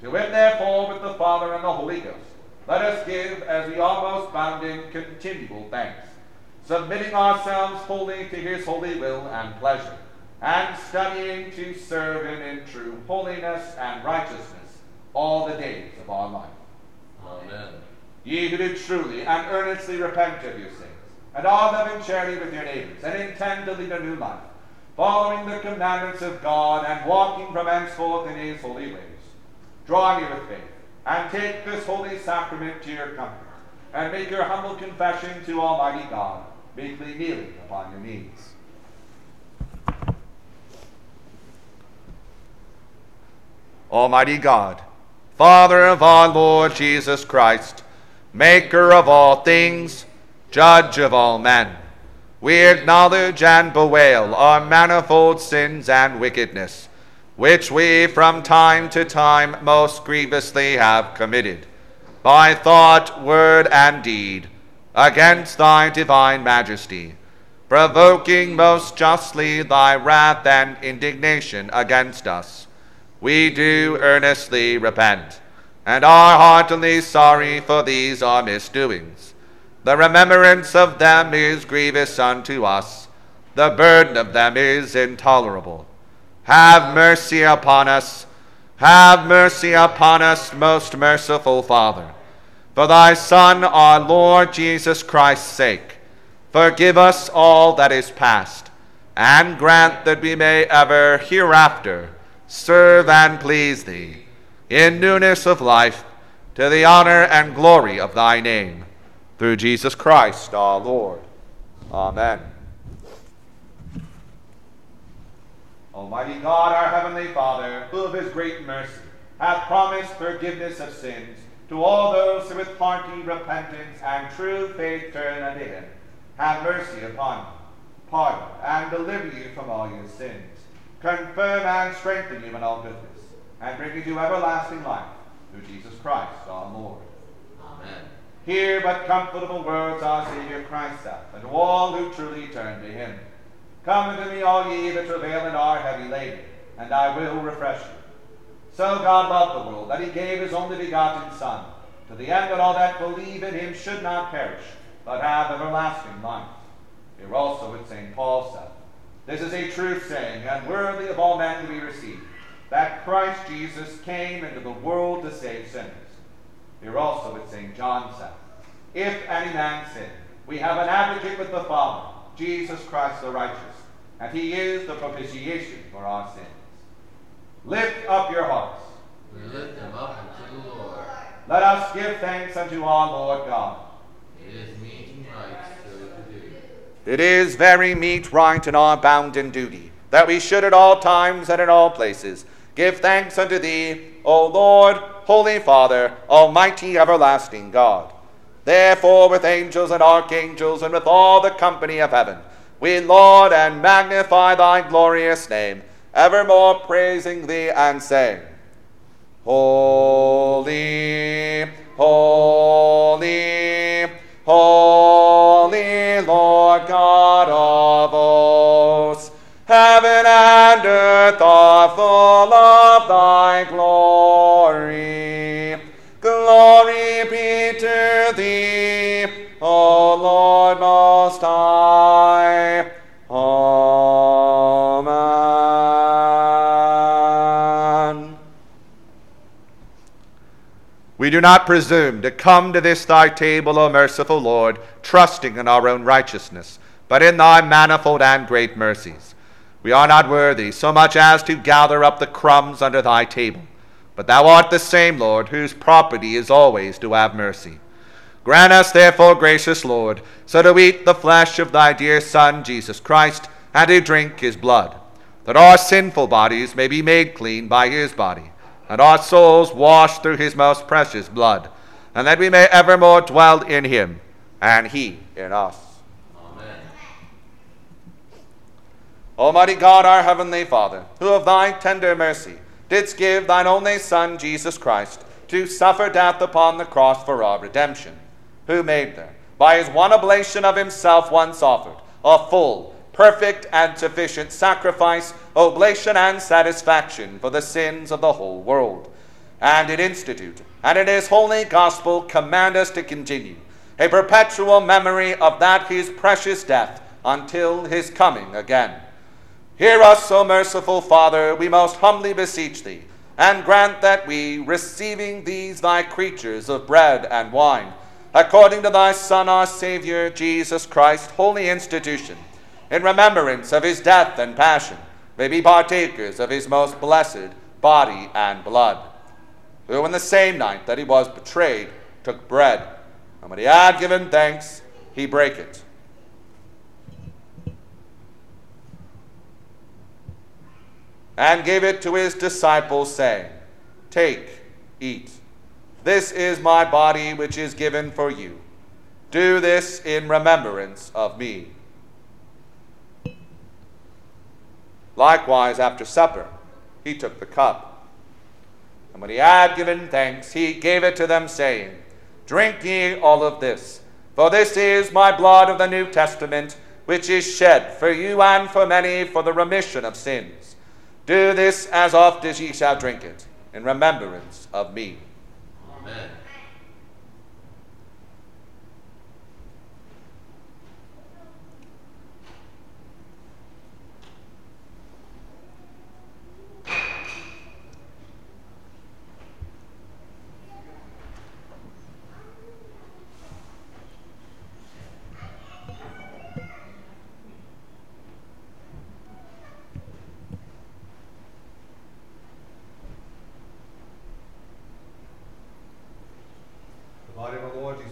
Speaker 1: To him, therefore, with the Father and the Holy Ghost, let us give, as we are most bound in, continual thanks, submitting ourselves wholly to his holy will and pleasure, and studying to serve him in true holiness and righteousness all the days of our life.
Speaker 2: Amen.
Speaker 1: Ye who do truly and earnestly repent of your sins, and are loving charity with your neighbors, and intend to lead a new life, following the commandments of God and walking from henceforth in his holy ways, draw near with faith, and take this holy sacrament to your comfort, and make your humble confession to Almighty God, meekly kneeling upon your knees. Almighty God, Father of our Lord Jesus Christ, Maker of all things, Judge of all men, we acknowledge and bewail our manifold sins and wickedness, which we from time to time most grievously have committed, by thought, word, and deed, against thy divine majesty, provoking most justly thy wrath and indignation against us we do earnestly repent, and are heartily sorry for these our misdoings. The remembrance of them is grievous unto us, the burden of them is intolerable. Have mercy upon us, have mercy upon us, most merciful Father. For thy Son, our Lord Jesus Christ's sake, forgive us all that is past, and grant that we may ever hereafter serve and please thee in newness of life to the honor and glory of thy name. Through Jesus Christ our Lord. Amen. Almighty God, our heavenly Father, who of his great mercy hath promised forgiveness of sins to all those who with hearty repentance and true faith turn unto him, have mercy upon you, pardon, and deliver you from all your sins confirm and strengthen you in all goodness, and bring you to everlasting life through Jesus Christ our Lord.
Speaker 2: Amen.
Speaker 1: Hear but comfortable words our Savior Christ hath, and to all who truly turn to him. Come unto me, all ye that travail and are heavy laden, and I will refresh you. So God loved the world that he gave his only begotten Son, to the end that all that believe in him should not perish, but have everlasting life. Here also with St. Paul said, this is a true saying, and worthy of all men to be received, that Christ Jesus came into the world to save sinners. Here also it St. John said, If any man sin, we have an advocate with the Father, Jesus Christ the righteous, and he is the propitiation for our sins. Lift up your hearts.
Speaker 2: We lift them up unto the Lord.
Speaker 1: Let us give thanks unto our Lord God.
Speaker 2: It is meet and right so to do.
Speaker 1: It is very meet, right, and our bounden duty, that we should at all times and in all places give thanks unto thee, O Lord, Holy Father, Almighty everlasting God. Therefore, with angels and archangels, and with all the company of heaven, we laud and magnify thy glorious name, evermore praising thee and saying, Holy, holy, holy Lord God of hosts. Heaven and earth are full We do not presume to come to this thy table, O merciful Lord, trusting in our own righteousness, but in thy manifold and great mercies. We are not worthy so much as to gather up the crumbs under thy table, but thou art the same, Lord, whose property is always to have mercy. Grant us, therefore, gracious Lord, so to eat the flesh of thy dear Son, Jesus Christ, and to drink his blood, that our sinful bodies may be made clean by his body, and our souls washed through his most precious blood, and that we may evermore dwell in him, and he in us.
Speaker 2: Amen.
Speaker 1: Almighty God, our heavenly Father, who of thy tender mercy didst give thine only Son, Jesus Christ, to suffer death upon the cross for our redemption, who made there, by his one oblation of himself once offered, a full, perfect, and sufficient sacrifice, oblation, and satisfaction for the sins of the whole world. And did institute, and in his holy gospel command us to continue a perpetual memory of that his precious death until his coming again. Hear us, O merciful Father, we most humbly beseech thee, and grant that we, receiving these thy creatures of bread and wine, according to thy Son, our Saviour, Jesus Christ, holy institution, in remembrance of his death and passion, may be partakers of his most blessed body and blood. Who, in the same night that he was betrayed, took bread, and when he had given thanks, he brake it. And gave it to his disciples, saying, Take, eat. This is my body which is given for you. Do this in remembrance of me. Likewise, after supper, he took the cup. And when he had given thanks, he gave it to them, saying, Drink ye all of this, for this is my blood of the New Testament, which is shed for you and for many for the remission of sins. Do this as oft as ye shall drink it, in remembrance of me.
Speaker 2: Amen.
Speaker 1: Body of our Lord Jesus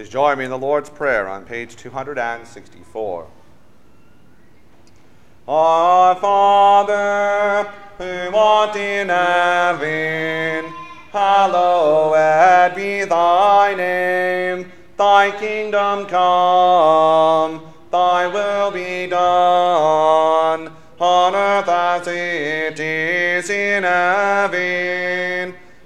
Speaker 1: Please join me in the Lord's Prayer on page 264. Our Father, who art in heaven, hallowed be thy name. Thy kingdom come, thy will be done, on earth as it is in heaven.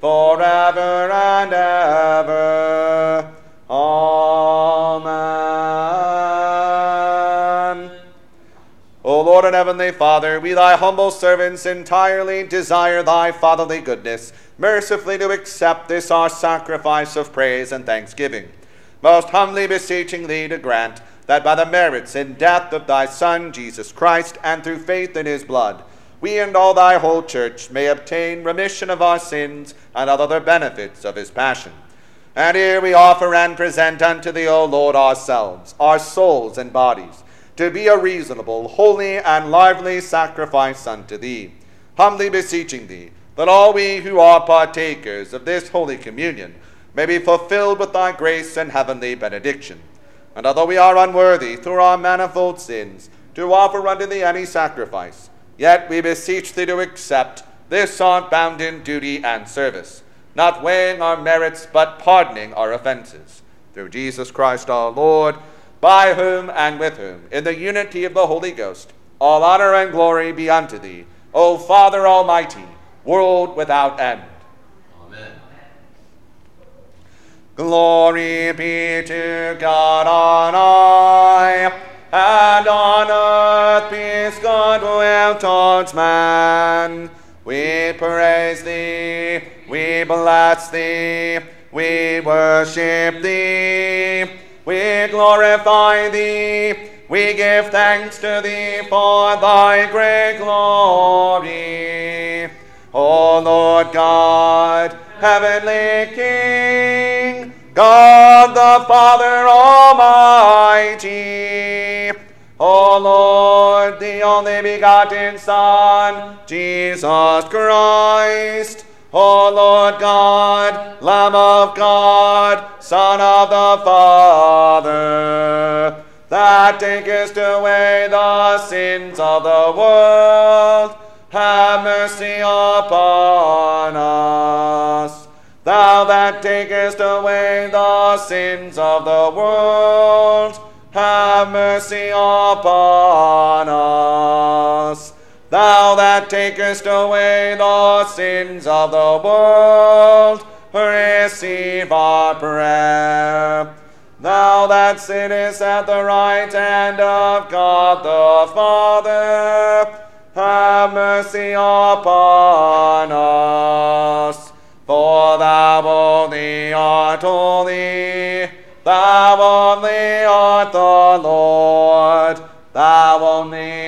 Speaker 1: forever and ever. Amen. O Lord and Heavenly Father, we thy humble servants entirely desire thy fatherly goodness, mercifully to accept this our sacrifice of praise and thanksgiving. Most humbly beseeching thee to grant that by the merits and death of thy Son, Jesus Christ, and through faith in his blood, we and all thy whole church may obtain remission of our sins and other benefits of his passion. And here we offer and present unto thee, O Lord, ourselves, our souls and bodies, to be a reasonable, holy, and lively sacrifice unto thee, humbly beseeching thee that all we who are partakers of this holy communion may be fulfilled with thy grace and heavenly benediction. And although we are unworthy through our manifold sins to offer unto thee any sacrifice, Yet we beseech thee to accept this our bounden duty and service, not weighing our merits, but pardoning our offenses. Through Jesus Christ our Lord, by whom and with whom, in the unity of the Holy Ghost, all honor and glory be unto thee, O Father Almighty, world without end.
Speaker 2: Amen.
Speaker 1: Glory be to God on high, and on earth peace goodwill towards man. We praise thee, we bless thee, we worship thee, we glorify thee, we give thanks to thee for thy great glory. O Lord God, heavenly King, God the Father Almighty, only begotten Son, Jesus Christ, O Lord God, Lamb of God, Son of the Father, that takest away the sins of the world, have mercy upon us. Thou that takest away the sins of the world, have mercy upon that takest away the sins of the world, receive our prayer. Thou that sittest at the right hand of God the Father, have mercy upon us. For thou only art holy, thou only art the Lord, thou only,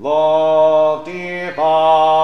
Speaker 1: Love divine.